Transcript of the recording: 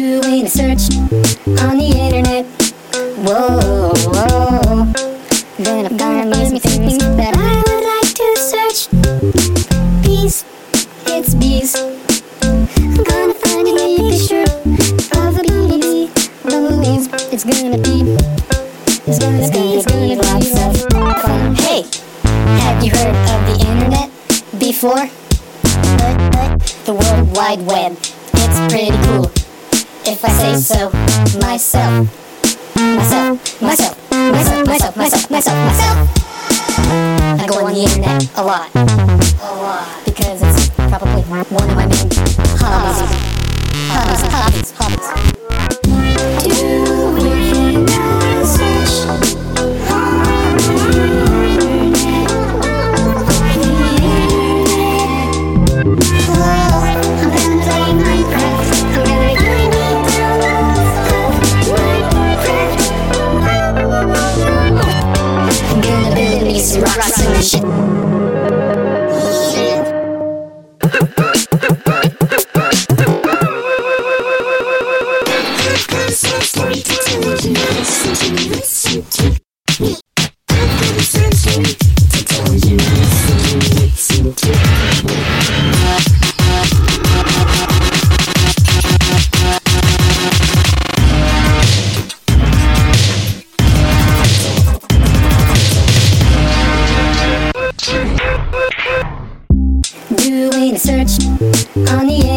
Doing a search on the internet. Whoa, whoa. Then I found me things that I would like to search. Bees, it's bees. I'm gonna find a picture of a bee. Bees. It's gonna be, it's gonna be, it's gonna be lots of fun. Hey, have you heard of the internet before? The World Wide Web. It's pretty cool. If I say so myself. Myself, myself, myself, myself, myself, myself, myself. I go on the internet a lot. A lot. Because it's probably one of my main hobbies. Hobbies, hobbies, hobbies. Doing a search I'm build me some rocks and shit. Doing a search on the